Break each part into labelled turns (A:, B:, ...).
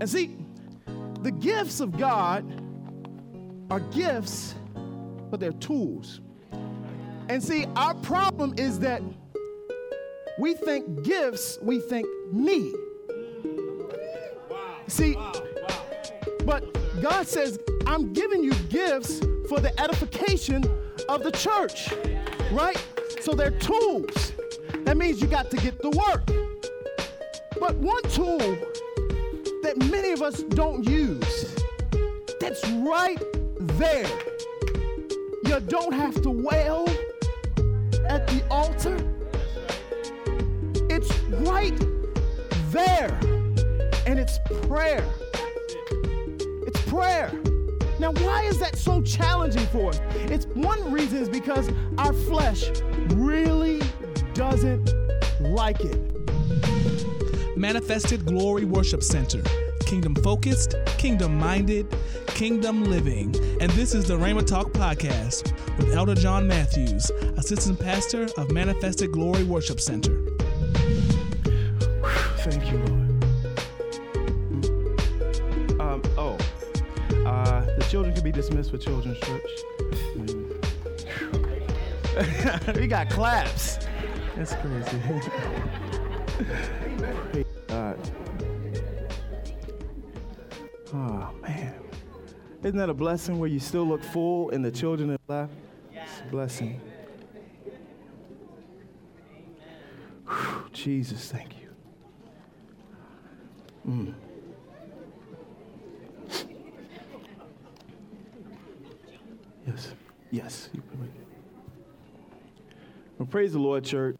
A: And see, the gifts of God are gifts, but they're tools. And see, our problem is that we think gifts, we think me. See, but God says, I'm giving you gifts for the edification of the church, right? So they're tools. That means you got to get to work. But one tool that many of us don't use, that's right there. You don't have to wail at the altar. It's right there. And it's prayer. It's prayer. Now, why is that so challenging for us? It's one reason is because our flesh really doesn't like it.
B: Manifested Glory Worship Center. Kingdom focused, kingdom minded, kingdom living. And this is the Rhema Talk Podcast with Elder John Matthews, Assistant Pastor of Manifested Glory Worship Center.
A: Thank you, Lord. Um, oh, uh, the children can be dismissed for children's church. we got claps. That's crazy. Oh, man. Isn't that a blessing where you still look full and the children are left? It's a blessing. Whew, Jesus, thank you. Mm. Yes, yes. Well, praise the Lord, church.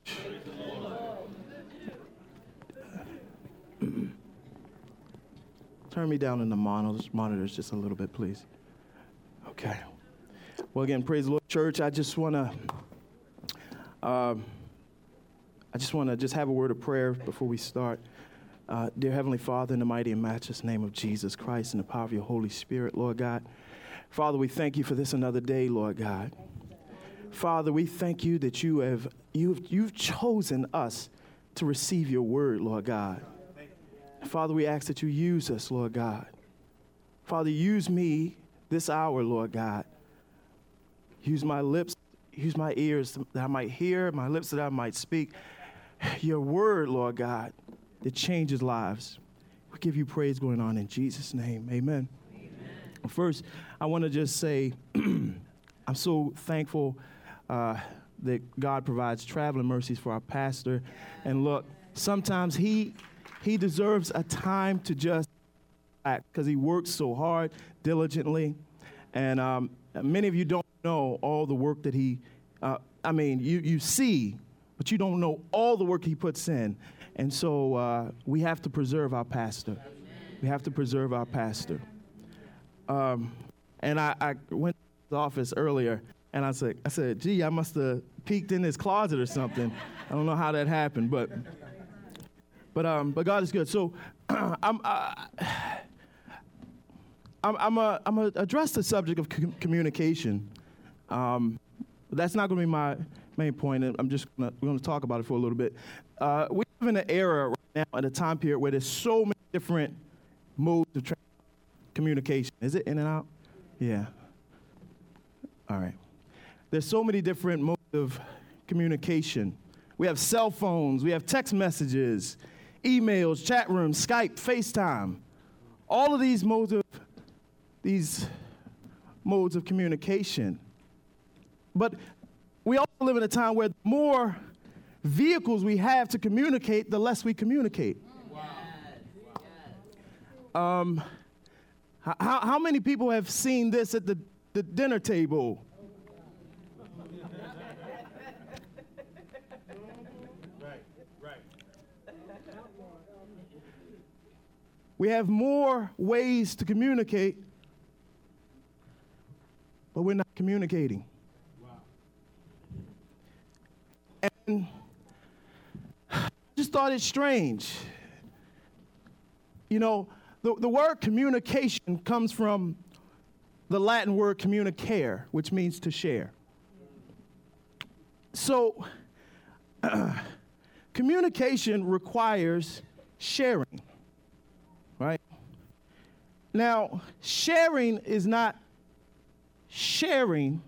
A: Turn me down in the monitors, monitors just a little bit, please. Okay. Well, again, praise the Lord, church. I just want to, um, I just want to just have a word of prayer before we start. Uh, dear Heavenly Father, in the mighty and matchless name of Jesus Christ and the power of your Holy Spirit, Lord God. Father, we thank you for this another day, Lord God. Father, we thank you that you have you've, you've chosen us to receive your word, Lord God. Father, we ask that you use us, Lord God. Father, use me this hour, Lord God. Use my lips, use my ears that I might hear, my lips that I might speak. Your word, Lord God, that changes lives. We give you praise going on in Jesus' name. Amen. Amen. First, I want to just say I'm so thankful uh, that God provides traveling mercies for our pastor. And look, sometimes he he deserves a time to just act because he works so hard, diligently. And um, many of you don't know all the work that he, uh, I mean, you, you see, but you don't know all the work he puts in. And so uh, we have to preserve our pastor. We have to preserve our pastor. Um, and I, I went to the office earlier and I said, I said, gee, I must have peeked in his closet or something. I don't know how that happened, but but um, but God is good. So I'm uh, I'm I'm a, I'm address the subject of com- communication. Um, that's not going to be my main point. I'm just gonna, we're going to talk about it for a little bit. Uh, we live in an era right now, at a time period where there's so many different modes of tra- communication. Is it in and out? Yeah. All right. There's so many different modes of communication. We have cell phones, we have text messages, emails, chat rooms, Skype, FaceTime. All of these modes of these modes of communication. But we also live in a time where the more vehicles we have to communicate, the less we communicate. Wow. Um, how, how many people have seen this at the, the dinner table? We have more ways to communicate, but we're not communicating. Wow. And I just thought it strange. You know, the, the word communication comes from the Latin word communicare, which means to share. So, communication requires sharing? Now, sharing is not sharing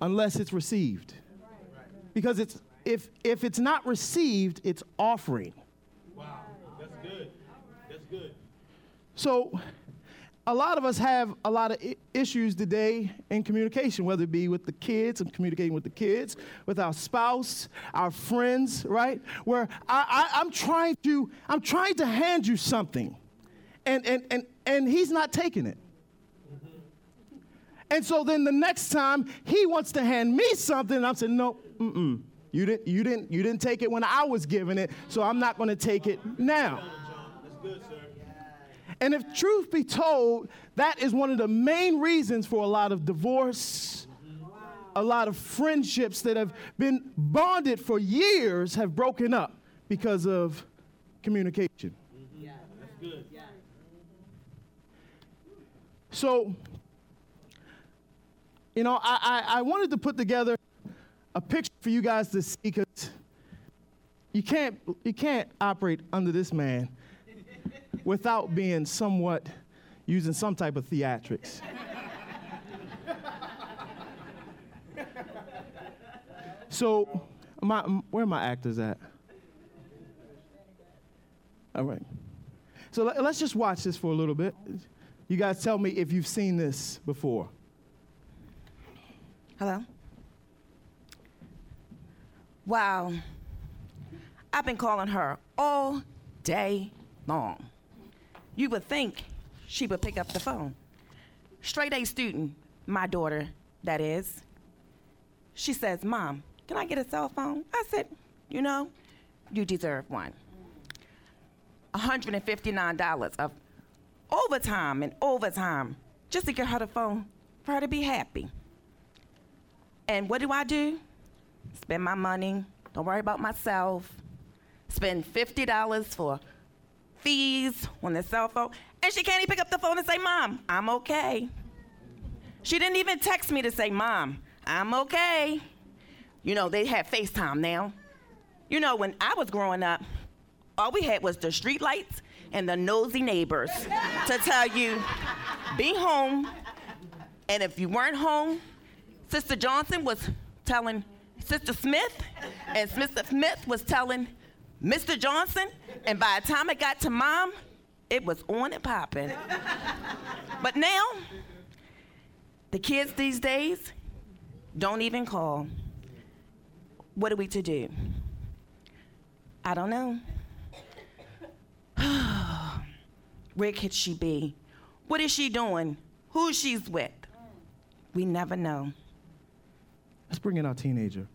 A: unless it's received. Because it's if if it's not received, it's offering.
C: Wow, that's good. That's good.
A: So a lot of us have a lot of issues today in communication, whether it be with the kids and communicating with the kids, with our spouse, our friends, right? Where I, I, I'm trying to I'm trying to hand you something, and and and and he's not taking it. And so then the next time he wants to hand me something, I'm saying, no, mm-mm. You didn't, you didn't, you didn't take it when I was giving it, so I'm not going to take it now. And if truth be told, that is one of the main reasons for a lot of divorce, a lot of friendships that have been bonded for years have broken up because of communication.
C: Yeah, That's good.
A: So, you know, I, I, I wanted to put together a picture for you guys to see because you can't, you can't operate under this man without being somewhat using some type of theatrics. so, my, where are my actors at? All right. So let, let's just watch this for a little bit. You guys tell me if you've seen this before.
D: Hello? Wow. I've been calling her all day long. You would think she would pick up the phone. Straight A student, my daughter, that is. She says, Mom, can I get a cell phone? I said, You know, you deserve one. $159 of overtime and overtime just to get her the phone for her to be happy. And what do I do? Spend my money, don't worry about myself. Spend $50 for fees on the cell phone. And she can't even pick up the phone and say, Mom, I'm okay. She didn't even text me to say, Mom, I'm okay. You know, they have FaceTime now. You know, when I was growing up, all we had was the street lights and the nosy neighbors to tell you, be home. And if you weren't home, Sister Johnson was telling Sister Smith, and Mr. Smith was telling Mr. Johnson, and by the time it got to mom, it was on and popping. but now, the kids these days don't even call. What are we to do? I don't know. Where could she be? What is she doing? Who she's with? We never know.
A: Let's bring in our teenager.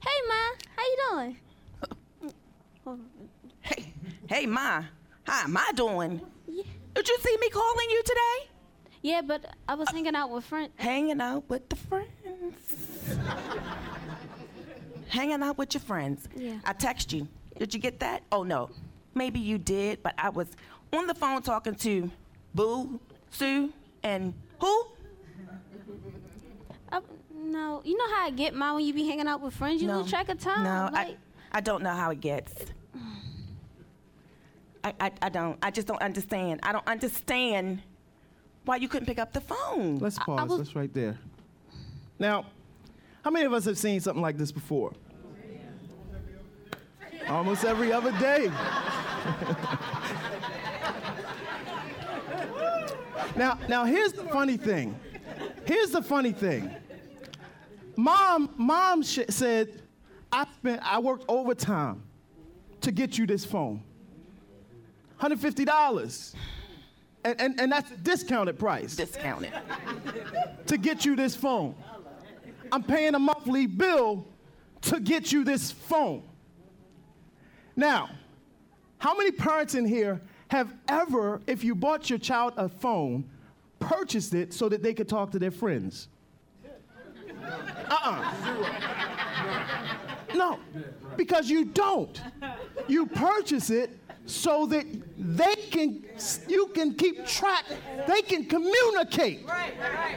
E: Hey, Ma. How you doing?
D: Hey, hey, Ma. How am I doing?
E: Yeah.
D: Did you see me calling you today?
E: Yeah, but I was hanging out with friends.
D: Hanging out with the friends. Hanging out with your friends.
E: Yeah.
D: I text you. Did you get that? Oh no. Maybe you did, but I was on the phone talking to Boo, Sue, and who?
E: I, uh, no, you know how I get, Ma, when you be hanging out with friends? You
D: no.
E: lose track of time.
D: No,
E: like,
D: I, I don't know how it gets. I, I, I don't. I just don't understand. I don't understand why you couldn't pick up the phone.
A: Let's pause.
E: was-
A: That's right there. Now, how many of us have seen something like this before? Almost every other day. now, now here's the funny thing. Here's the funny thing. Mom, mom sh- said, I spent, I worked overtime to get you this phone. $150. And, and, and that's a discounted price
D: Discounted.
A: to get you this phone. I'm paying a monthly bill to get you this phone. Now, how many parents in here have ever, if you bought your child a phone, purchased it so that they could talk to their friends? Uh-uh. No, because you don't. You purchase it so that they can you can keep track they can communicate.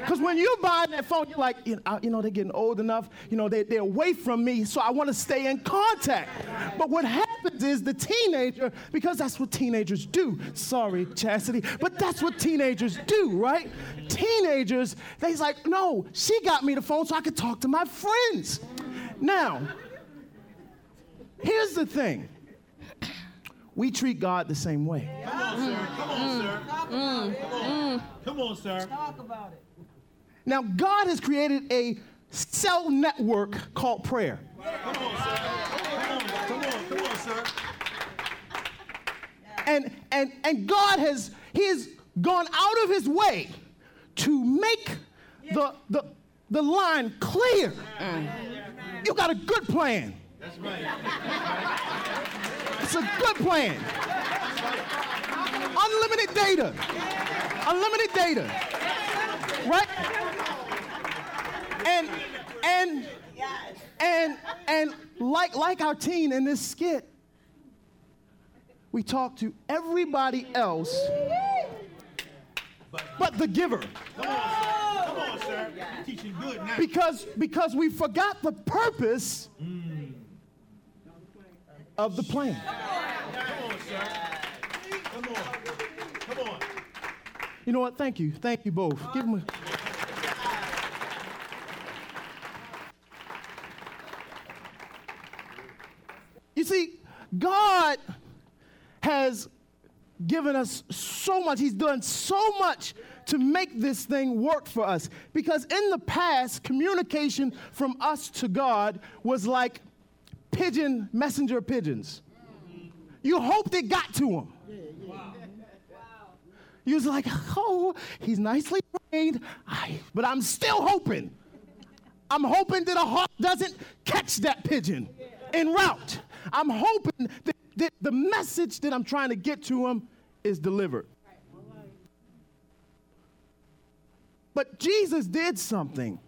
A: Because when you're buying that phone you're like you know, you know they're getting old enough you know they, they're away from me so i want to stay in contact. But what happens is the teenager because that's what teenagers do sorry chastity but that's what teenagers do right? Teenagers they's like no she got me the phone so i could talk to my friends. Now here's the thing we treat God the same way.
C: Come on, sir. Come on, sir. Come on. Come on, sir.
A: Now, God has created a cell network called prayer.
C: Come on, sir. Come on, come on, come on, sir.
A: And, and, and God has, he has gone out of his way to make the, the, the line clear. You got a good plan.
C: That's right.
A: It's a good plan. Unlimited data. Unlimited data. Right? And and and and like like our teen in this skit, we talk to everybody else but the giver.
C: Come on, sir. You're teaching good now.
A: Because because we forgot the purpose mm. Of the plan.
C: Come on. Come on.
A: You know what? Thank you. Thank you both. Give them a. You see, God has given us so much. He's done so much to make this thing work for us. Because in the past, communication from us to God was like pigeon, messenger pigeons. You hoped it got to him. You was like, oh, he's nicely trained, but I'm still hoping. I'm hoping that a hawk doesn't catch that pigeon en route. I'm hoping that, that the message that I'm trying to get to him is delivered. But Jesus did something.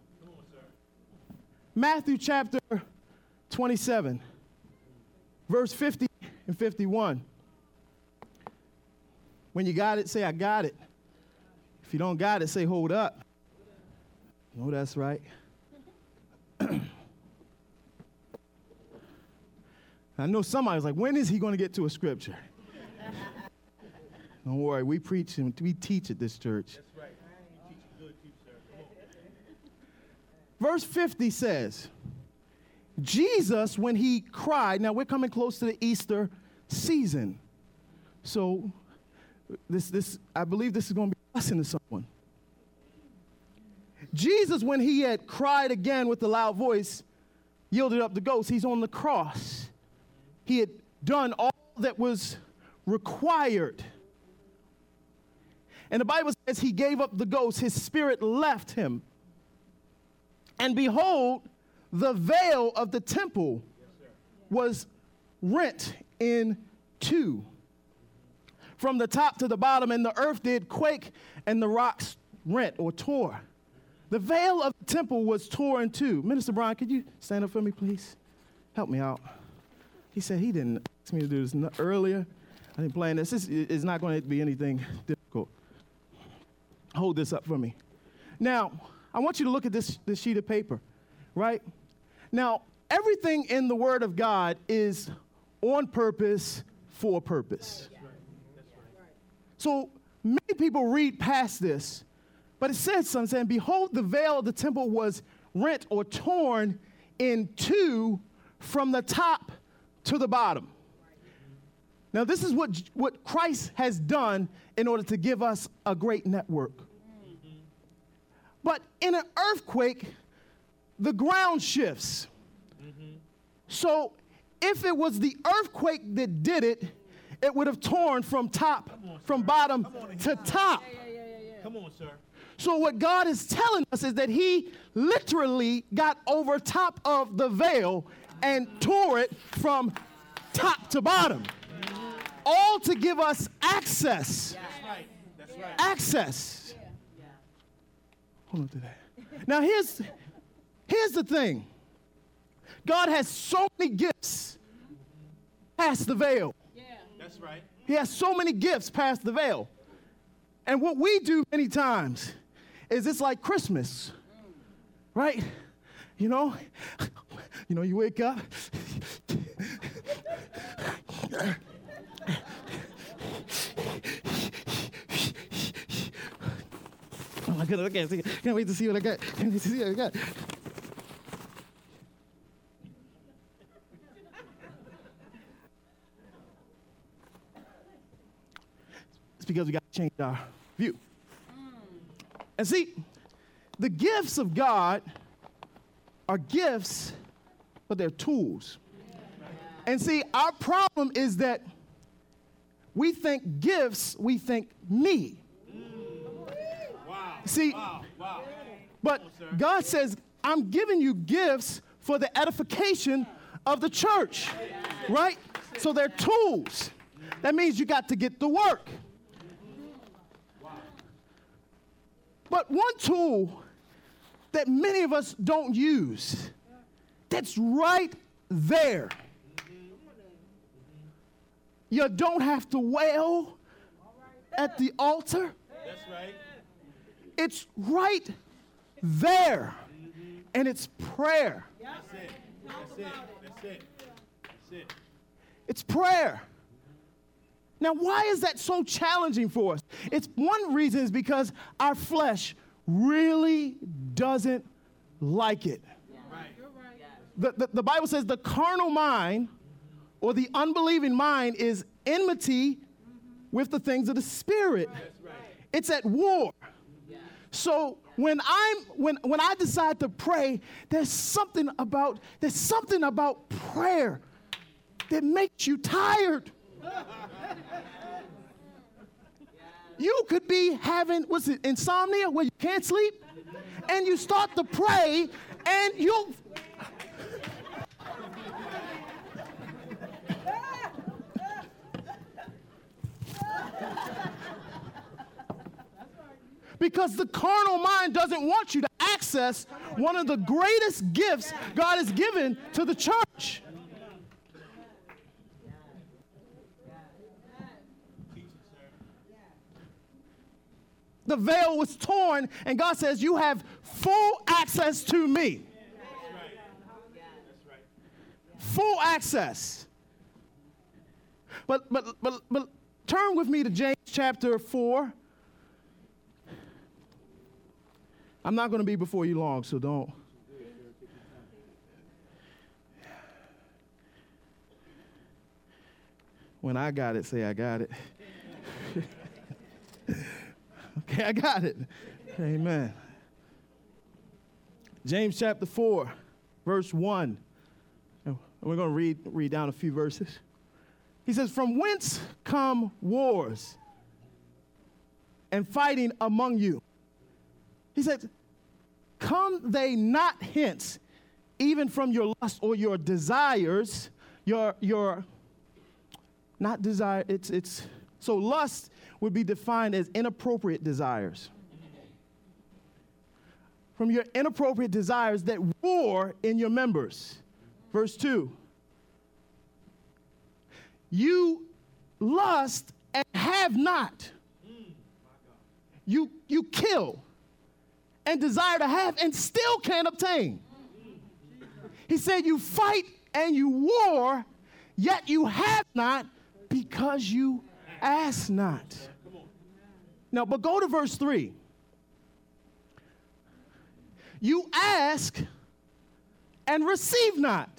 A: Matthew chapter 27, verse 50 and 51. When you got it, say, I got it. If you don't got it, say, hold up. No, that's right. I know somebody's like, when is he going to get to a scripture? Don't worry, we preach and we teach at this church.
C: That's right. You're good, too, sir. Come on.
A: Verse 50 says, Jesus, when he cried, now we're coming close to the Easter season. So this, this, I believe this is going to be a lesson to someone. Jesus, when he had cried again with a loud voice, yielded up the ghost. He's on the cross. He had done all that was required. And the Bible says he gave up the ghost, his spirit left him. And behold, the veil of the temple was rent in two from the top to the bottom, and the earth did quake, and the rocks rent or tore. The veil of the temple was torn in two. Minister Brian, could you stand up for me, please? Help me out. He said he didn't ask me to do this earlier. I didn't plan this. This is not going to be anything difficult. Hold this up for me. Now, I want you to look at this, this sheet of paper, right? Now, everything in the Word of God is on purpose, for purpose. So many people read past this, but it says something saying, Behold, the veil of the temple was rent or torn in two from the top to the bottom. Now, this is what, what Christ has done in order to give us a great network. But in an earthquake, the ground shifts. So if it was the earthquake that did it, it would have torn from top, from bottom to top.
C: Come on, sir.
A: So what God is telling us is that he literally got over top of the veil and tore it from top to bottom. All to give us access.
C: That's right. That's right.
A: Access. Hold on to that. Now here's here's the thing. God has so many gifts past the veil. Yeah.
C: That's right.
A: He has so many gifts past the veil. And what we do many times is it's like Christmas, right? You know, you know, you wake up. Oh my goodness, I can't see. Can't wait to see what I got. Can't wait to see what I got. It's because we got to change our view. And see, the gifts of God are gifts, but they're tools. And see, our problem is that we think gifts, we think me. Wow, See, but God says, I'm giving you gifts for the edification of the church, right? So they're tools. That means you got to get to work. But one tool that many of us don't use, that's right there. You don't have to wail at the altar.
C: That's right.
A: It's right there. And it's prayer.
C: That's it. That's it. That's it. That's it.
A: It's prayer. Now, why is that so challenging for us? It's one reason is because our flesh really doesn't like it.
C: Right.
A: The, the, the Bible says the carnal mind or the unbelieving mind is enmity with the things of the spirit. It's at war. So when I'm when when I decide to pray, there's something about there's something about prayer that makes you tired. You could be having what's it insomnia where you can't sleep, and you start to pray, and you'll because the carnal mind doesn't want you to access one of the greatest gifts God has given to the church. The veil was torn, and God says, You have full access to me. Full access. But, but, but, but turn with me to James chapter 4. I'm not going to be before you long, so don't. When I got it, say I got it. okay, I got it. Amen. James chapter 4, verse 1. And we're going to read, read down a few verses. He says, From whence come wars and fighting among you? He said, Come they not hence, even from your lust or your desires, your, your, not desire, it's, it's, so lust would be defined as inappropriate desires. From your inappropriate desires that war in your members. Verse 2. You lust and have not. You, you kill and desire to have and still can't obtain. He said, You fight and you war, yet you have not because you ask not. Now, but go to verse 3. You ask and receive not.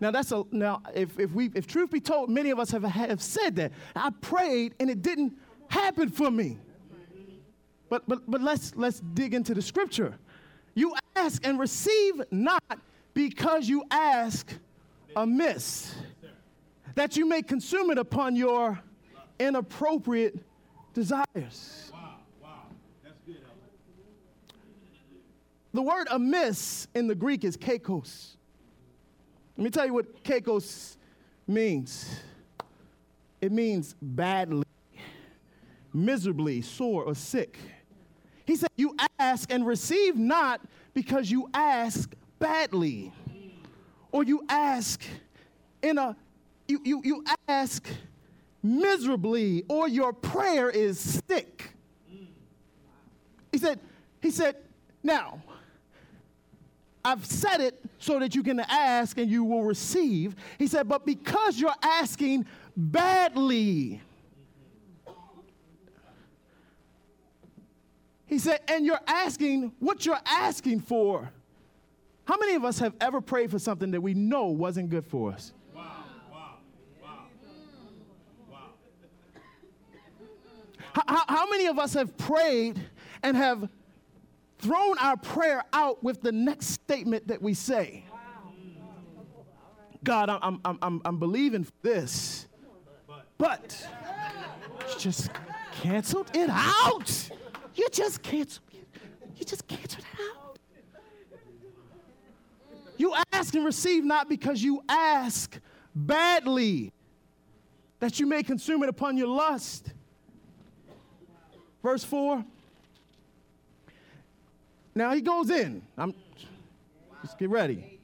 A: Now that's a now if, if we if truth be told, many of us have, have said that. I prayed and it didn't happen for me. But but but let's let's dig into the scripture. You ask and receive not because you ask amiss, that you may consume it upon your inappropriate desires.
C: Wow. Wow. That's good,
A: The word amiss in the Greek is kakos. Let me tell you what kakos means. It means badly, miserably, sore, or sick. He said, You ask and receive not because you ask badly, or you ask in a, you, you, you ask miserably or your prayer is thick. He said, he said, now, I've said it so that you can ask and you will receive. He said, but because you're asking badly, he said, and you're asking what you're asking for. How many of us have ever prayed for something that we know wasn't good for us?
C: Wow, wow, wow, wow.
A: How, how, many of us have prayed and have thrown our prayer out with the next statement that we say? God, I'm, I'm, I'm, I'm believing this, but just canceled it out. You just canceled You just canceled it out. You ask and receive not because you ask badly, that you may consume it upon your lust. Verse 4. Now he goes in. I'm just get ready.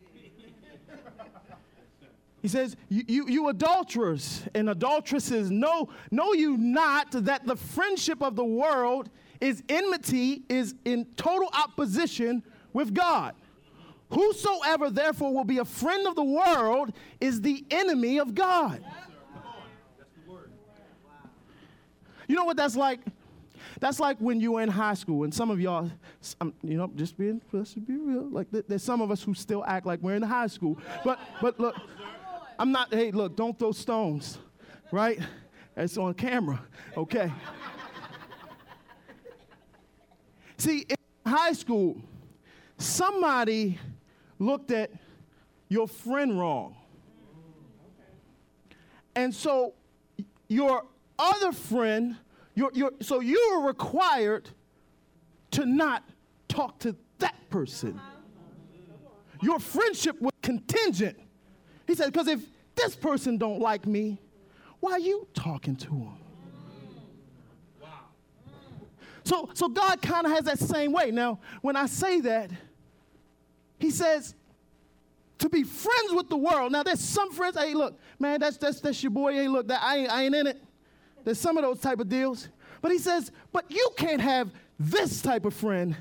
A: He says, you, you, you adulterers and adulteresses, know, know you not that the friendship of the world is enmity, is in total opposition with God. Whosoever therefore will be a friend of the world is the enemy of God. You know what that's like? That's like when you were in high school, and some of y'all, um, you know, just being, let's be real. Like th- there's some of us who still act like we're in high school. But but look, I'm not. Hey, look, don't throw stones, right? It's on camera, okay? See, in high school, somebody looked at your friend wrong. And so your other friend, your, your, so you are required to not talk to that person. Your friendship was contingent. He said, because if this person don't like me, why are you talking to him? Wow. So, so God kind of has that same way. Now, when I say that, he says, to be friends with the world. Now, there's some friends, hey, look, man, that's, that's, that's your boy. Hey, look, that, I, ain't, I ain't in it. There's some of those type of deals. But he says, but you can't have this type of friend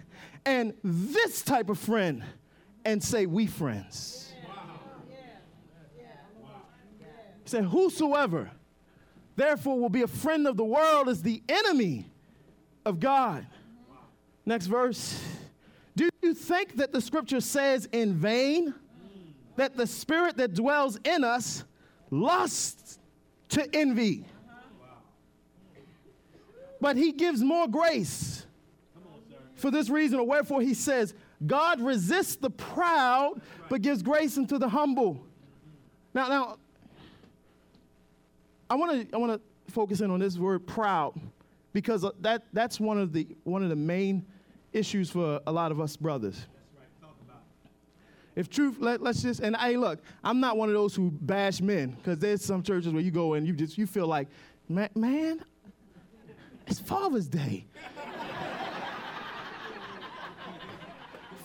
A: and this type of friend and say, we friends. He said, whosoever therefore will be a friend of the world is the enemy of God. Next verse. Do you think that the scripture says in vain that the spirit that dwells in us lusts to envy? But he gives more grace. For this reason, or wherefore he says, God resists the proud, but gives grace unto the humble. Now, now, I want to I want to focus in on this word proud because uh, that that's one of the one of the main issues for a lot of us brothers. If truth, let, us just and hey, look, I'm not one of those who bash men because there's some churches where you go and you just you feel like, man it's Father's Day.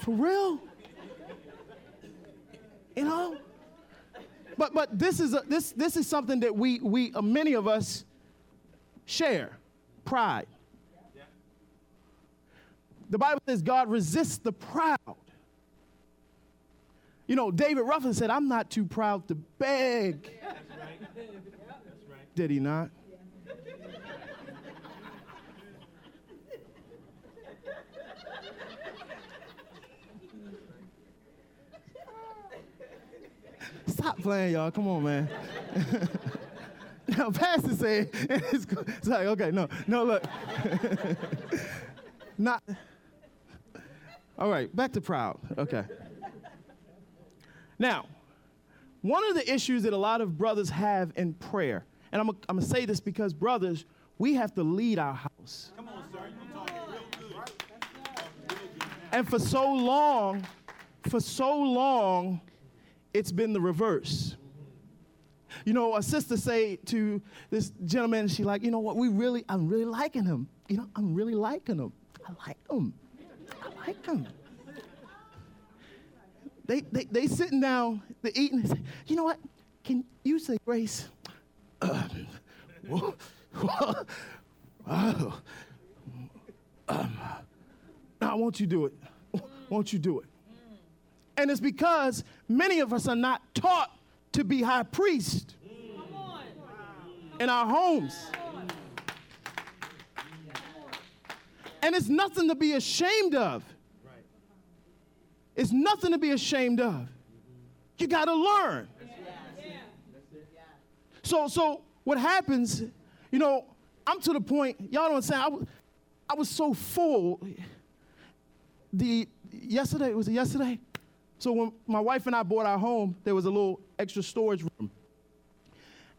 A: For real? You know? But but this is a, this this is something that we we uh, many of us share pride. The Bible says God resists the proud. You know, David Ruffin said, I'm not too proud to beg.
C: That's right. That's right.
A: Did he not? Stop playing, y'all. Come on, man. now, Pastor said, it's, it's like, okay, no, no, look. Not. All right, back to proud. Okay. Now, one of the issues that a lot of brothers have in prayer, and I'm going to say this because, brothers, we have to lead our house.
C: Come on, sir. You talking real good.
A: And for so long, for so long, it's been the reverse. You know, a sister say to this gentleman, she like, you know what, we really, I'm really liking him. You know, I'm really liking him. I like him. I like him. They, they, they sitting down, they eating, they say, you know what, can you say grace? Uh, oh. Um, now, won't you do it? Won't you do it? And it's because many of us are not taught to be high priest in our homes. And it's nothing to be ashamed of. It's nothing to be ashamed of. You got to learn. So, so what happens, you know, I'm to the point, y'all don't understand, I was, I was so full. The yesterday, was it yesterday? So when my wife and I bought our home, there was a little extra storage room.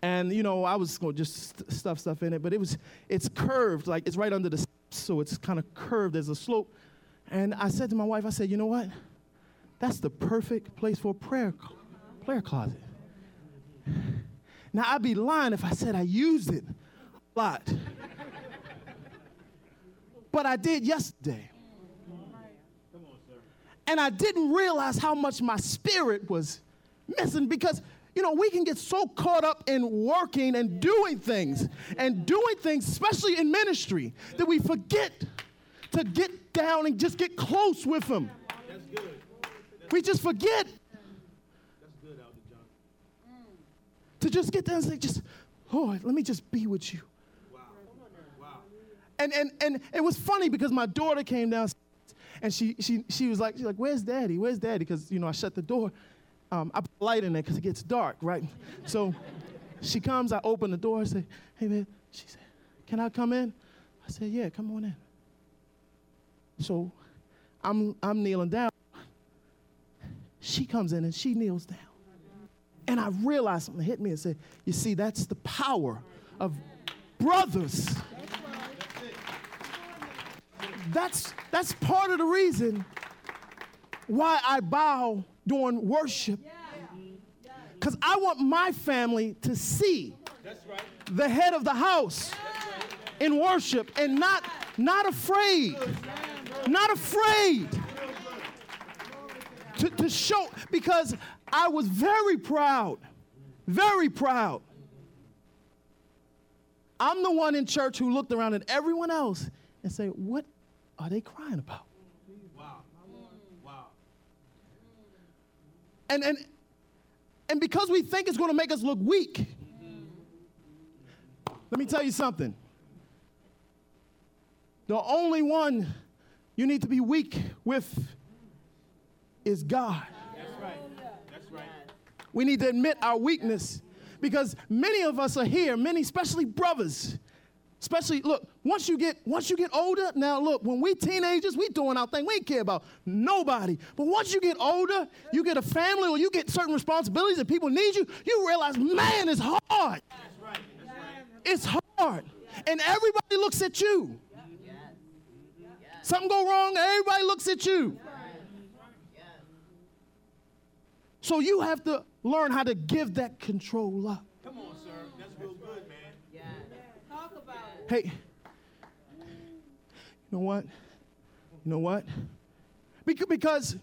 A: And you know, I was going to just st- stuff stuff in it, but it was it's curved, like it's right under the so it's kind of curved. There's a slope. And I said to my wife, I said, you know what? That's the perfect place for a prayer, prayer closet. Now, I'd be lying if I said I used it a lot. but I did yesterday. And I didn't realize how much my spirit was missing because, you know, we can get so caught up in working and doing things and doing things, especially in ministry, that we forget to get down and just get close with Him.
C: That's good.
A: We just forget
C: That's good,
A: to just get down and say, just, Lord, let me just be with you.
C: Wow. Wow.
A: And, and, and it was funny because my daughter came down and she, she, she was like, she's like, where's daddy? Where's daddy? Because, you know, I shut the door. Um, I put light in there because it gets dark, right? So she comes, I open the door, I say, hey, man. She said, can I come in? I said, yeah, come on in. So I'm, I'm kneeling down. She comes in and she kneels down. And I realized something hit me and said, you see, that's the power of brothers that's that's part of the reason why I bow during worship. Because I want my family to see
C: right.
A: the head of the house in worship and not not afraid. Not afraid to, to show because I was very proud. Very proud. I'm the one in church who looked around at everyone else and say, What are they crying about?
C: Wow. Wow.
A: And, and, and because we think it's going to make us look weak, let me tell you something. The only one you need to be weak with is God.
C: That's right. That's right.
A: We need to admit our weakness because many of us are here, many, especially brothers. Especially, look, once you get once you get older, now look, when we teenagers, we doing our thing. We ain't care about nobody. But once you get older, you get a family or you get certain responsibilities and people need you, you realize, man, it's hard.
C: That's right. That's right.
A: It's hard. And everybody looks at you. Something go wrong, everybody looks at you. So you have to learn how to give that control up.
C: Come on, sir. That's real good, man.
A: Hey, you know what? You know what? Bec- Because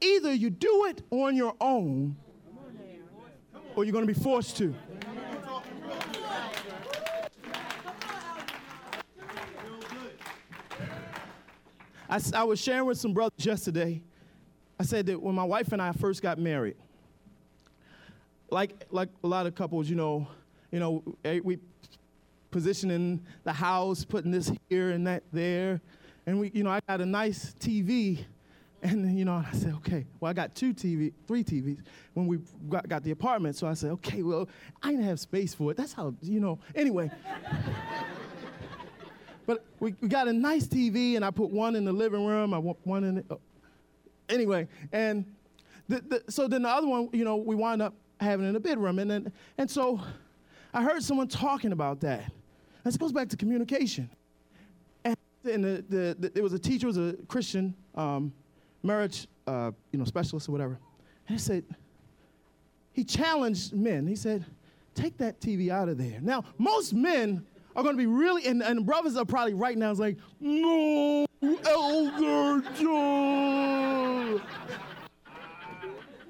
A: either you do it on your own or you're going to be forced to. I, I, was sharing with some brothers yesterday. I said that when my wife and I first got married, like like a lot of couples, you know, you know, eh, we positioning the house, putting this here and that there, and we, you know, I got a nice TV, and you know, I said, okay, well, I got two TV, three TVs when we got, got the apartment, so I said, okay, well, I didn't have space for it. That's how, you know. Anyway. But we, we got a nice TV, and I put one in the living room. I want one in the, oh. anyway, and the, the, so then the other one, you know, we wound up having in the bedroom, and then and so I heard someone talking about that. This goes back to communication. And, and the, the, the, there was a teacher, was a Christian um, marriage, uh, you know, specialist or whatever, and he said he challenged men. He said, "Take that TV out of there." Now, most men are going to be really, and, and brothers are probably right now. It's like, "No, Elder John,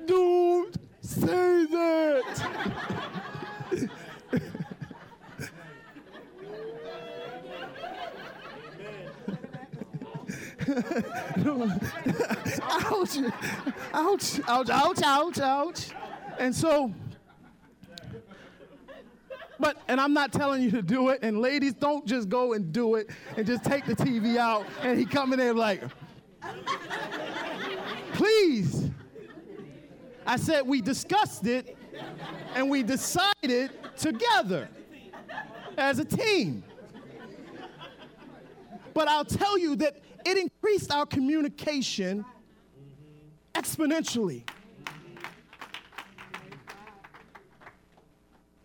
A: don't say that." ouch, ouch, ouch, ouch, ouch, ouch. And so, but, and I'm not telling you to do it. And ladies, don't just go and do it and just take the TV out and he come in there like, please. I said we discussed it and we decided together as a team. But I'll tell you that it increased our communication exponentially.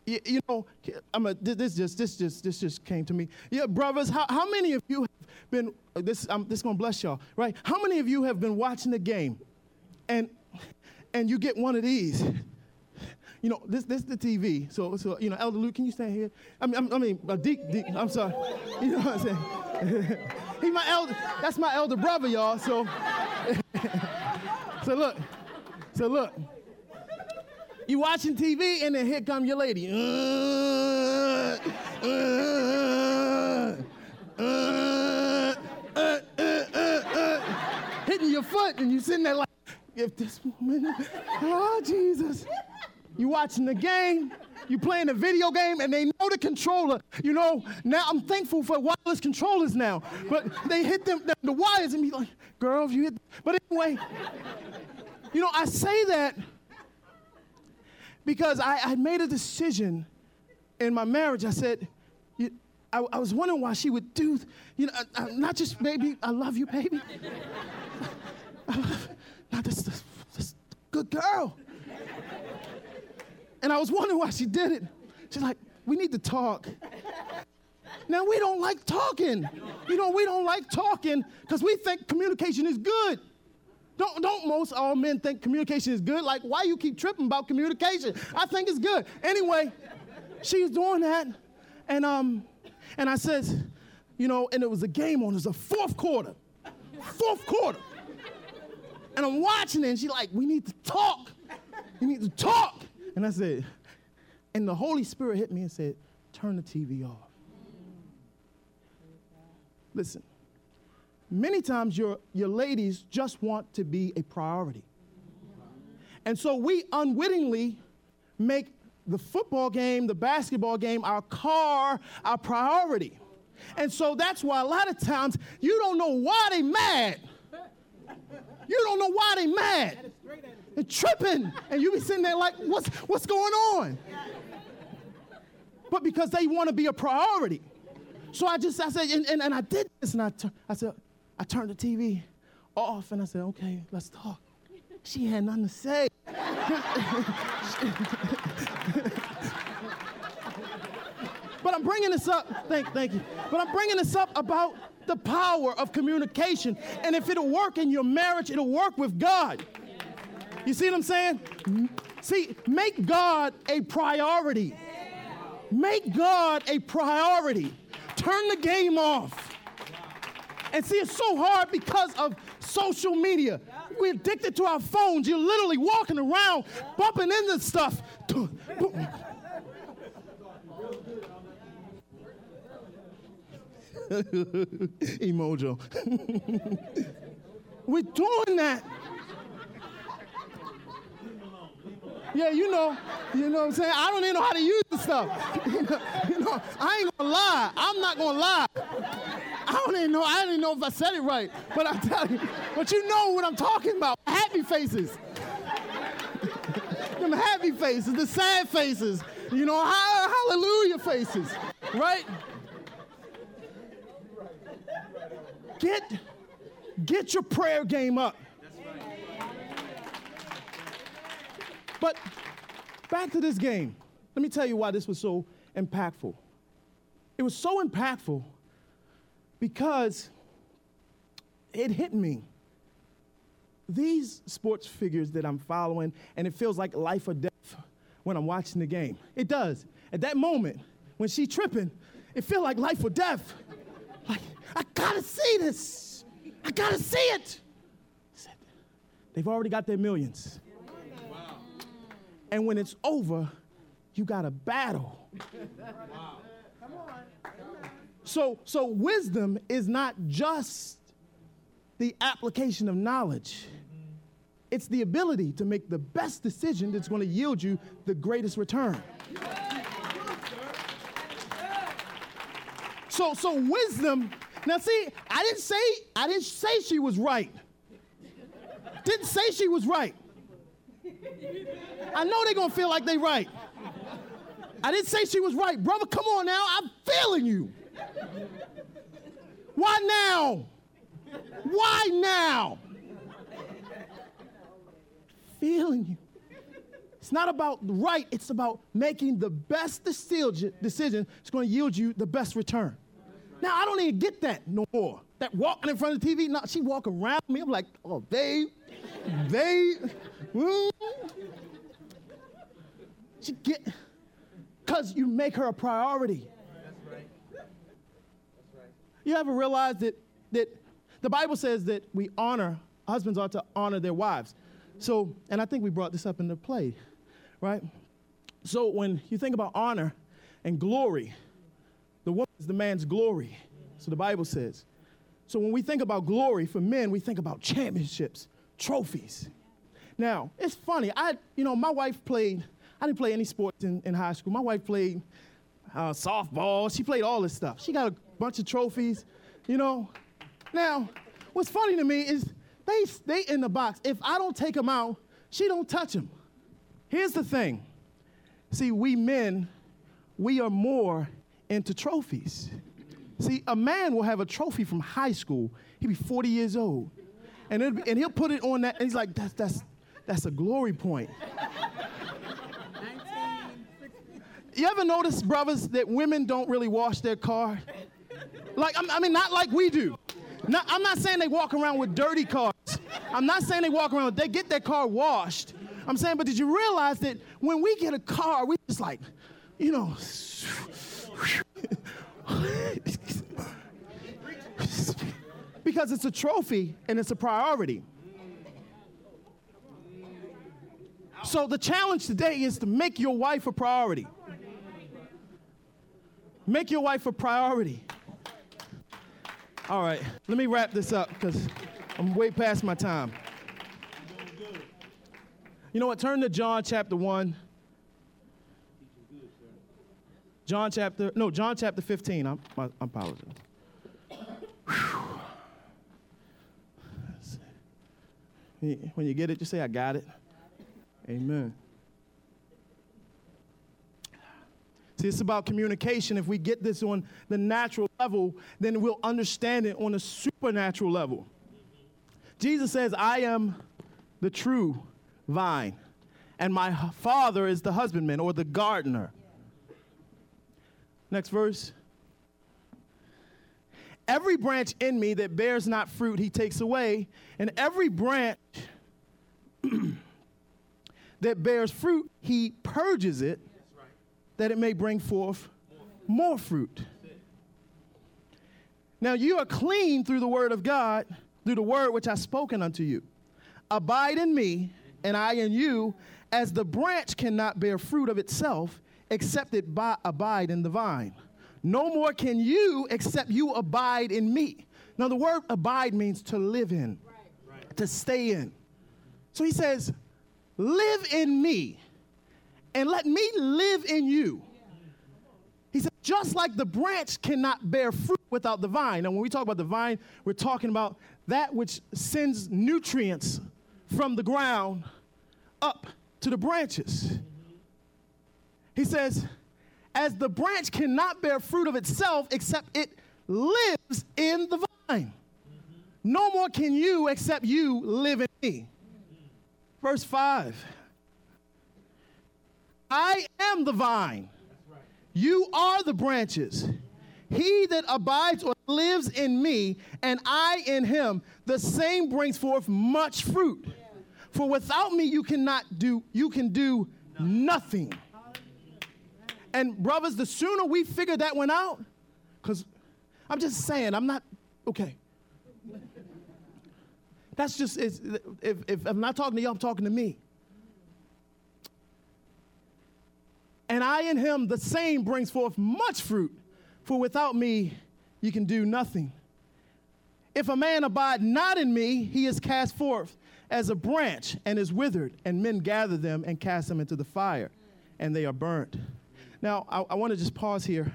A: You, you know, I'm a, this just this just this just came to me. Yeah, brothers, how, how many of you have been this? I'm this gonna bless y'all, right? How many of you have been watching the game, and and you get one of these? You know, this this the TV. So so you know, Elder Luke, can you stand here? I mean, I mean, uh, Deke, Deke, I'm sorry. You know what I'm saying? He's my elder. That's my elder brother, y'all. So so look, so look. You watching TV and then here come your lady. Uh, uh, uh, hitting your foot and you sitting there like, if this woman, oh Jesus. You watching the game, you playing a video game, and they know the controller. You know, now I'm thankful for wireless controllers now. But they hit them the, the wires and be like, girl, you hit. But anyway, you know, I say that because I, I made a decision in my marriage. I said, you, I, I, was wondering why she would do, you know, I, not just baby, I love you, baby. not this, this, this good girl. And I was wondering why she did it. She's like, we need to talk. Now, we don't like talking. You know, we don't like talking because we think communication is good. Don't, don't most all men think communication is good? Like, why you keep tripping about communication? I think it's good. Anyway, she's doing that. And, um, and I said, you know, and it was a game on, it was a fourth quarter. Fourth quarter. And I'm watching it, and she's like, we need to talk. We need to talk. And I said, and the Holy Spirit hit me and said, turn the TV off. Listen, many times your, your ladies just want to be a priority. And so we unwittingly make the football game, the basketball game, our car, our priority. And so that's why a lot of times you don't know why they mad. You don't know why they mad. They're tripping. And you be sitting there like, what's, what's going on? But because they want to be a priority. So I just, I said, and, and, and I did this, and I, t- I said, I turned the TV off, and I said, okay, let's talk. She had nothing to say. but I'm bringing this up, thank, thank you. But I'm bringing this up about the power of communication. And if it'll work in your marriage, it'll work with God. You see what I'm saying? See, make God a priority. Make God a priority. Turn the game off. And see, it's so hard because of social media. We're addicted to our phones. You're literally walking around, bumping into stuff. Emojo. We're doing that. Yeah, you know, you know what I'm saying? I don't even know how to use the stuff. You know, I ain't gonna lie. I'm not gonna lie. I don't even know, I don't even know if I said it right. But I tell you, but you know what I'm talking about. Happy faces. Them happy faces, the sad faces, you know, hallelujah faces, right? Get, get your prayer game up. But back to this game. Let me tell you why this was so impactful. It was so impactful because it hit me. These sports figures that I'm following, and it feels like life or death when I'm watching the game. It does. At that moment, when she's tripping, it feels like life or death. Like, I gotta see this. I gotta see it. They've already got their millions. And when it's over, you got a battle. So, so wisdom is not just the application of knowledge. It's the ability to make the best decision that's going to yield you the greatest return. So, so wisdom. Now, see, I didn't say I didn't say she was right. Didn't say she was right. I know they're gonna feel like they're right. I didn't say she was right, brother. Come on now, I'm feeling you. Why now? Why now? Feeling you. It's not about right, it's about making the best decision, that's going to yield you the best return. Now, I don't even get that no more. That walking in front of the TV, no, she walk around me. I'm like, oh, babe, mm. She get, because you make her a priority. That's right. That's right. You ever realize that, that the Bible says that we honor, husbands ought to honor their wives. So, and I think we brought this up in the play, right? So when you think about honor and glory, the woman is the man's glory. So the Bible says. So when we think about glory for men, we think about championships, trophies. Now, it's funny. I, you know, my wife played, I didn't play any sports in, in high school. My wife played uh, softball. She played all this stuff. She got a bunch of trophies, you know. Now, what's funny to me is they stay in the box. If I don't take them out, she don't touch them. Here's the thing. See, we men, we are more into trophies. See, a man will have a trophy from high school. He'll be 40 years old. And, it'll be, and he'll put it on that, and he's like, that's, that's, that's a glory point. You ever notice, brothers, that women don't really wash their car? Like, I mean, not like we do. Not, I'm not saying they walk around with dirty cars. I'm not saying they walk around, they get their car washed. I'm saying, but did you realize that when we get a car, we just like, you know, because it's a trophy and it's a priority. So the challenge today is to make your wife a priority. Make your wife a priority. All right, let me wrap this up because I'm way past my time. You know what? Turn to John chapter 1. John chapter, no, John chapter 15. I'm, I, apologize. When you get it, just say, I got it. Amen. See, it's about communication. If we get this on the natural level, then we'll understand it on a supernatural level. Jesus says, I am the true vine, and my father is the husbandman or the gardener. Next verse. Every branch in me that bears not fruit, he takes away, and every branch that bears fruit, he purges it that it may bring forth more fruit. Now you are clean through the word of God, through the word which I have spoken unto you. Abide in me, and I in you, as the branch cannot bear fruit of itself, except it by, abide in the vine. No more can you except you abide in me. Now, the word abide means to live in, right. to stay in. So he says, Live in me and let me live in you. He said, just like the branch cannot bear fruit without the vine. Now, when we talk about the vine, we're talking about that which sends nutrients from the ground up to the branches. He says, as the branch cannot bear fruit of itself except it lives in the vine. No more can you except you live in me. Verse 5 I am the vine, you are the branches. He that abides or lives in me, and I in him, the same brings forth much fruit. For without me you cannot do, you can do nothing. And brothers, the sooner we figure that one out, because I'm just saying, I'm not, okay. That's just, if, if I'm not talking to y'all, I'm talking to me. And I in him, the same brings forth much fruit, for without me, you can do nothing. If a man abide not in me, he is cast forth as a branch and is withered, and men gather them and cast them into the fire, and they are burnt. Now, I, I want to just pause here.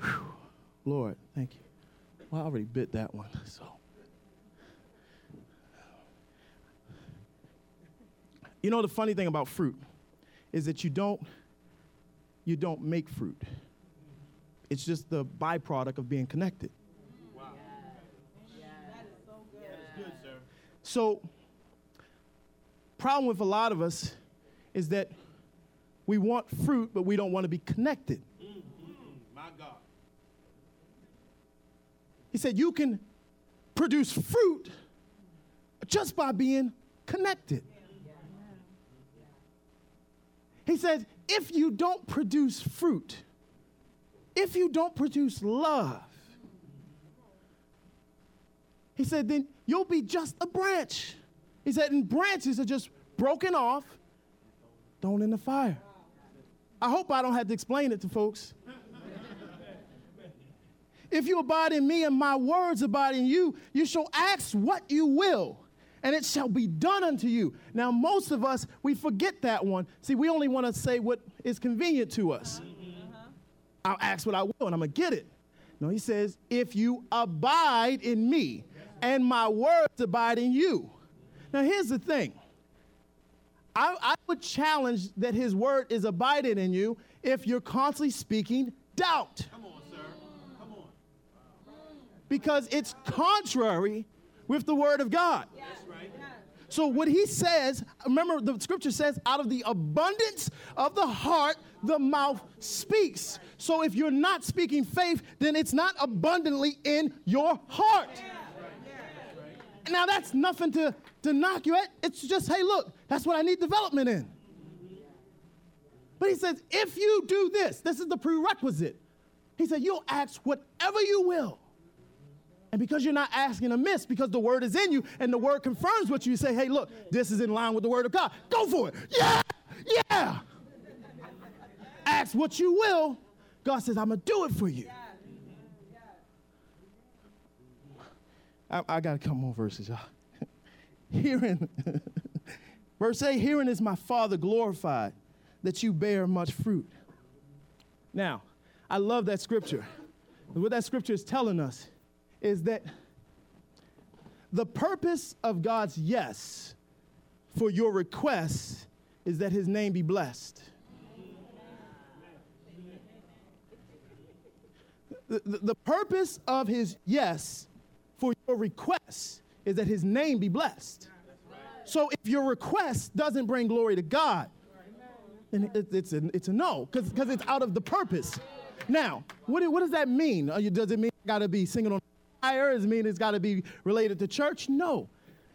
A: Whew. Lord, thank you. Well, I already bit that one, so. You know the funny thing about fruit is that you don't you don't make fruit. It's just the byproduct of being connected. Wow. that is so good. That is good, sir. So, problem with a lot of us is that we want fruit, but we don't want to be connected. Mm-hmm.
C: My God.
A: He said you can produce fruit just by being connected. He said, if you don't produce fruit, if you don't produce love, he said, then you'll be just a branch. He said, and branches are just broken off, thrown in the fire. I hope I don't have to explain it to folks. if you abide in me and my words abide in you, you shall ask what you will, and it shall be done unto you. Now, most of us, we forget that one. See, we only want to say what is convenient to us. Uh-huh. I'll ask what I will, and I'm going to get it. No, he says, if you abide in me and my words abide in you. Now, here's the thing I, I would challenge that his word is abiding in you if you're constantly speaking doubt.
C: Come on, sir. Come on.
A: because it's contrary with the word of God.
C: That's right.
A: So what he says, remember the scripture says, out of the abundance of the heart, the mouth speaks. So if you're not speaking faith, then it's not abundantly in your heart. Now that's nothing to, to knock you at. It's just, hey, look, that's what I need development in. But he says, if you do this, this is the prerequisite. He said, you'll ask whatever you will. And because you're not asking amiss, because the word is in you and the word confirms what you say, hey, look, this is in line with the word of God. Go for it. Yeah, yeah. Ask what you will. God says, I'm going to do it for you. I, I got a couple more verses, y'all. hearing, verse 8 hearing is my Father glorified, that you bear much fruit. Now, I love that scripture. What that scripture is telling us is that the purpose of God's yes for your request is that his name be blessed. The, the, the purpose of his yes for your request is that his name be blessed. So if your request doesn't bring glory to God, then it, it's, a, it's a no, because it's out of the purpose. Now, what, what does that mean? Does it mean I got to be singing on fire? Does it mean it's got to be related to church? No.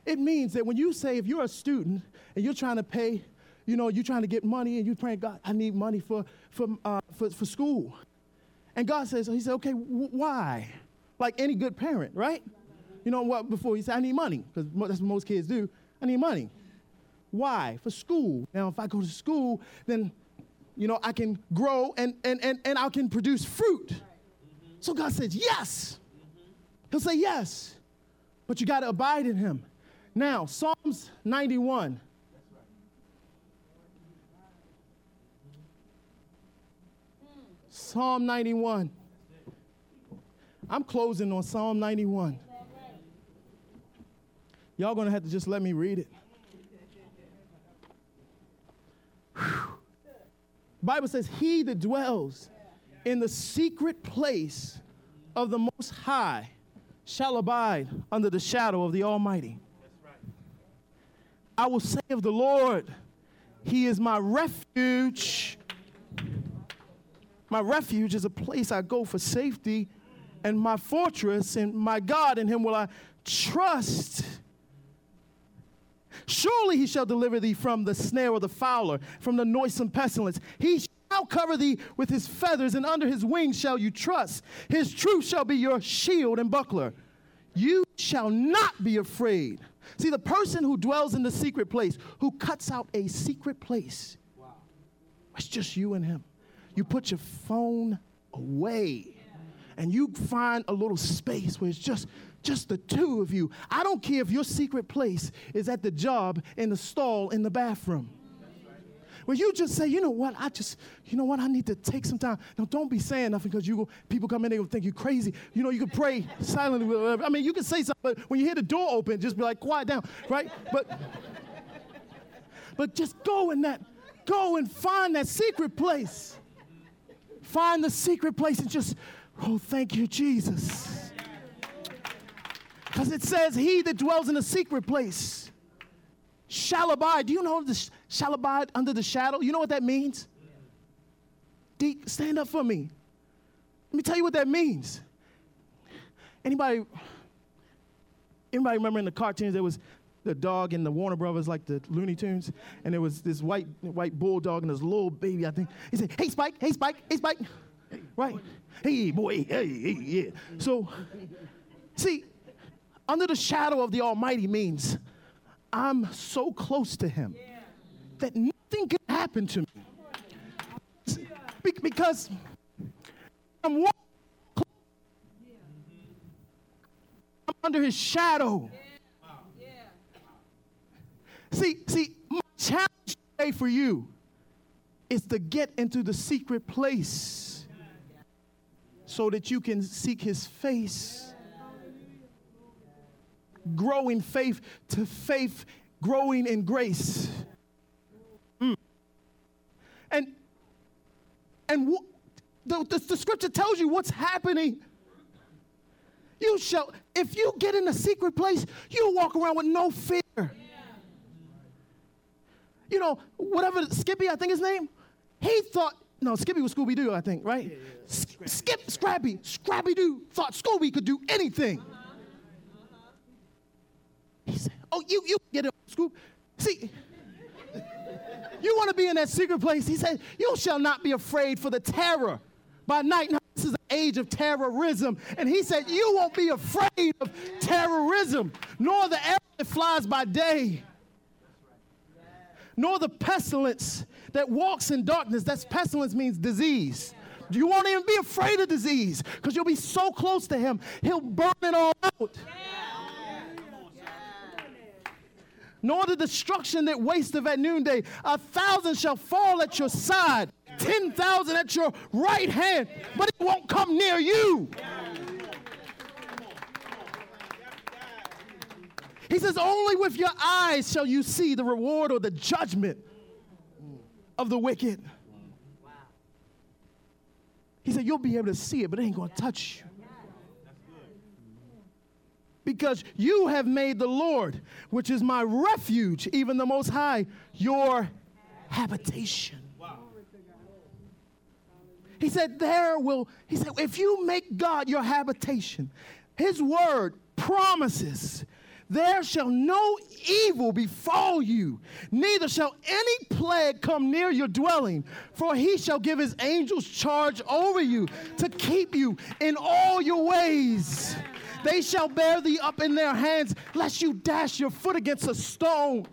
A: It means that when you say, if you're a student and you're trying to pay, you know, you're trying to get money and you're praying, God, I need money for, for, uh, for, for school. And God says, He said, okay, wh- why? Like any good parent, right? You know what? Before he said, I need money, because that's what most kids do. I need money. Why? For school. Now, if I go to school, then, you know, I can grow and, and, and, and I can produce fruit. So God says, yes. He'll say yes, but you got to abide in Him. Now, Psalms 91. Psalm 91. I'm closing on Psalm 91. Y'all gonna have to just let me read it. Bible says, He that dwells in the secret place of the Most High shall abide under the shadow of the Almighty. I will say of the Lord, He is my refuge. My refuge is a place I go for safety, and my fortress, and my God, in Him will I trust. Surely he shall deliver thee from the snare of the fowler, from the noisome pestilence. He shall cover thee with his feathers, and under his wings shall you trust. His truth shall be your shield and buckler. You shall not be afraid. See, the person who dwells in the secret place, who cuts out a secret place, it's just you and him. You put your phone away and you find a little space where it's just just the two of you. I don't care if your secret place is at the job, in the stall, in the bathroom. Where you just say, you know what, I just, you know what, I need to take some time. Now, don't be saying nothing because you go, people come in, they will think you're crazy. You know, you can pray silently. Whatever. I mean, you can say something, but when you hear the door open, just be like, quiet down, right? But, but just go in that, go and find that secret place. Find the secret place and just, oh, thank you, Jesus. Because it says, He that dwells in a secret place shall abide. Do you know the sh- shall abide under the shadow? You know what that means? Deke, stand up for me. Let me tell you what that means. Anybody, anybody remember in the cartoons there was the dog in the Warner Brothers, like the Looney Tunes, and there was this white white bulldog and this little baby. I think he said, "Hey Spike, hey Spike, hey Spike," right? Hey boy, hey, hey, yeah. So, see, under the shadow of the Almighty means I'm so close to Him that nothing can happen to me. Be- because I'm, wa- I'm under His shadow. See, see, my challenge today for you is to get into the secret place so that you can seek His face growing faith to faith, growing in grace. Mm. And and wh- the, the, the scripture tells you what's happening. You shall, if you get in a secret place, you walk around with no fear. You know, whatever Skippy, I think his name, he thought, no, Skippy was Scooby Doo, I think, right? S- Skip, Scrappy, Scrappy Doo thought Scooby could do anything. He said, Oh, you, you get it, Scoop. See, you want to be in that secret place. He said, You shall not be afraid for the terror by night. Now, this is an age of terrorism. And he said, You won't be afraid of terrorism, nor the arrow that flies by day, nor the pestilence that walks in darkness. That's pestilence means disease. You won't even be afraid of disease because you'll be so close to him, he'll burn it all out. nor the destruction that wasteth at noonday. A thousand shall fall at your side, ten thousand at your right hand, but it won't come near you. He says, Only with your eyes shall you see the reward or the judgment of the wicked. He said, You'll be able to see it, but it ain't going to touch you because you have made the Lord, which is my refuge, even the Most High, your habitation. He said, There will, he said, if you make God your habitation, his word promises, there shall no evil befall you, neither shall any plague come near your dwelling, for he shall give his angels charge over you to keep you in all your ways. They shall bear thee up in their hands, lest you dash your foot against a stone.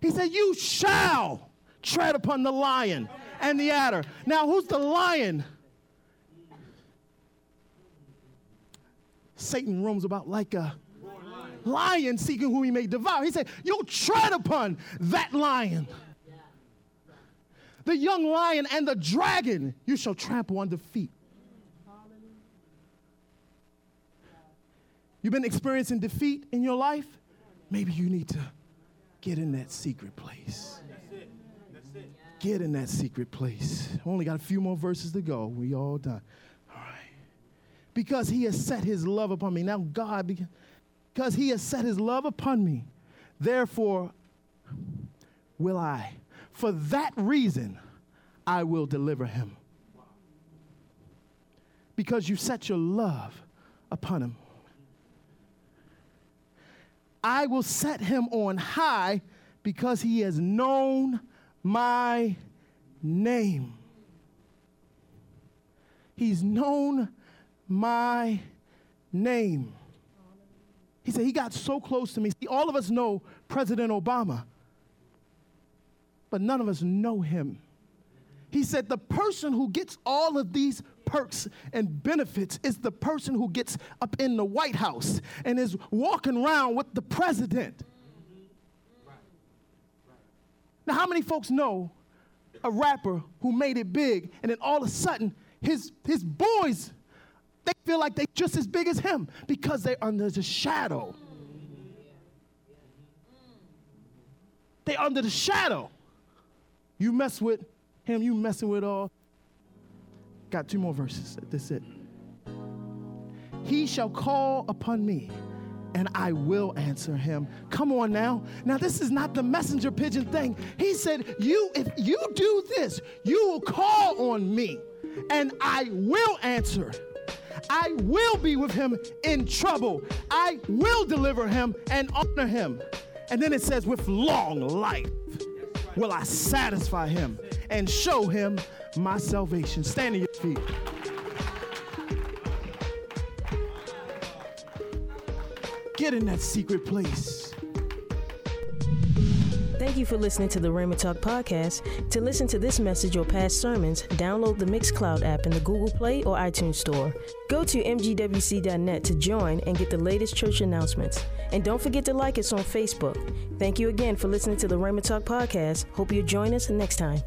A: He said, You shall tread upon the lion and the adder. Now, who's the lion? Satan roams about like a lion seeking whom he may devour. He said, You'll tread upon that lion. The young lion and the dragon you shall trample under feet. You've been experiencing defeat in your life? Maybe you need to get in that secret place. Get in that secret place. Only got a few more verses to go. We all done. All right. Because he has set his love upon me. Now, God, because he has set his love upon me, therefore will I. For that reason, I will deliver him. Because you set your love upon him. I will set him on high because he has known my name. He's known my name. He said, He got so close to me. See, all of us know President Obama, but none of us know him. He said, the person who gets all of these perks and benefits is the person who gets up in the White House and is walking around with the president. Now, how many folks know a rapper who made it big and then all of a sudden his, his boys, they feel like they're just as big as him because they're under the shadow. They under the shadow. You mess with him, you messing with all. Got two more verses. That's it. He shall call upon me and I will answer him. Come on now. Now, this is not the messenger pigeon thing. He said, You, if you do this, you will call on me, and I will answer. I will be with him in trouble. I will deliver him and honor him. And then it says, With long life will I satisfy him and show him my salvation. Stand on your feet. Get in that secret place.
F: Thank you for listening to the Rhema Talk podcast. To listen to this message or past sermons, download the Mixcloud app in the Google Play or iTunes Store. Go to mgwc.net to join and get the latest church announcements. And don't forget to like us on Facebook. Thank you again for listening to the Rhema Talk podcast. Hope you join us next time.